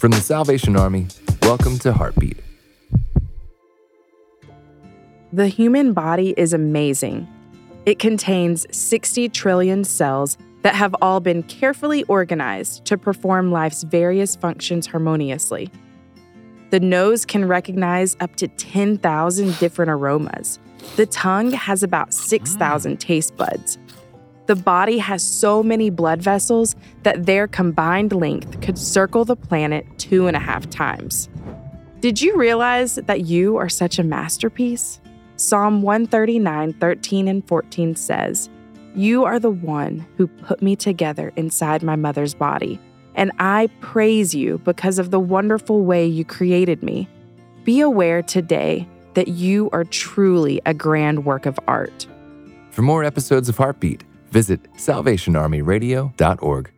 From the Salvation Army, welcome to Heartbeat. The human body is amazing. It contains 60 trillion cells that have all been carefully organized to perform life's various functions harmoniously. The nose can recognize up to 10,000 different aromas. The tongue has about 6,000 taste buds. The body has so many blood vessels that their combined length could circle the planet two and a half times. Did you realize that you are such a masterpiece? Psalm 139, 13, and 14 says, You are the one who put me together inside my mother's body, and I praise you because of the wonderful way you created me. Be aware today that you are truly a grand work of art. For more episodes of Heartbeat, visit salvationarmyradio.org.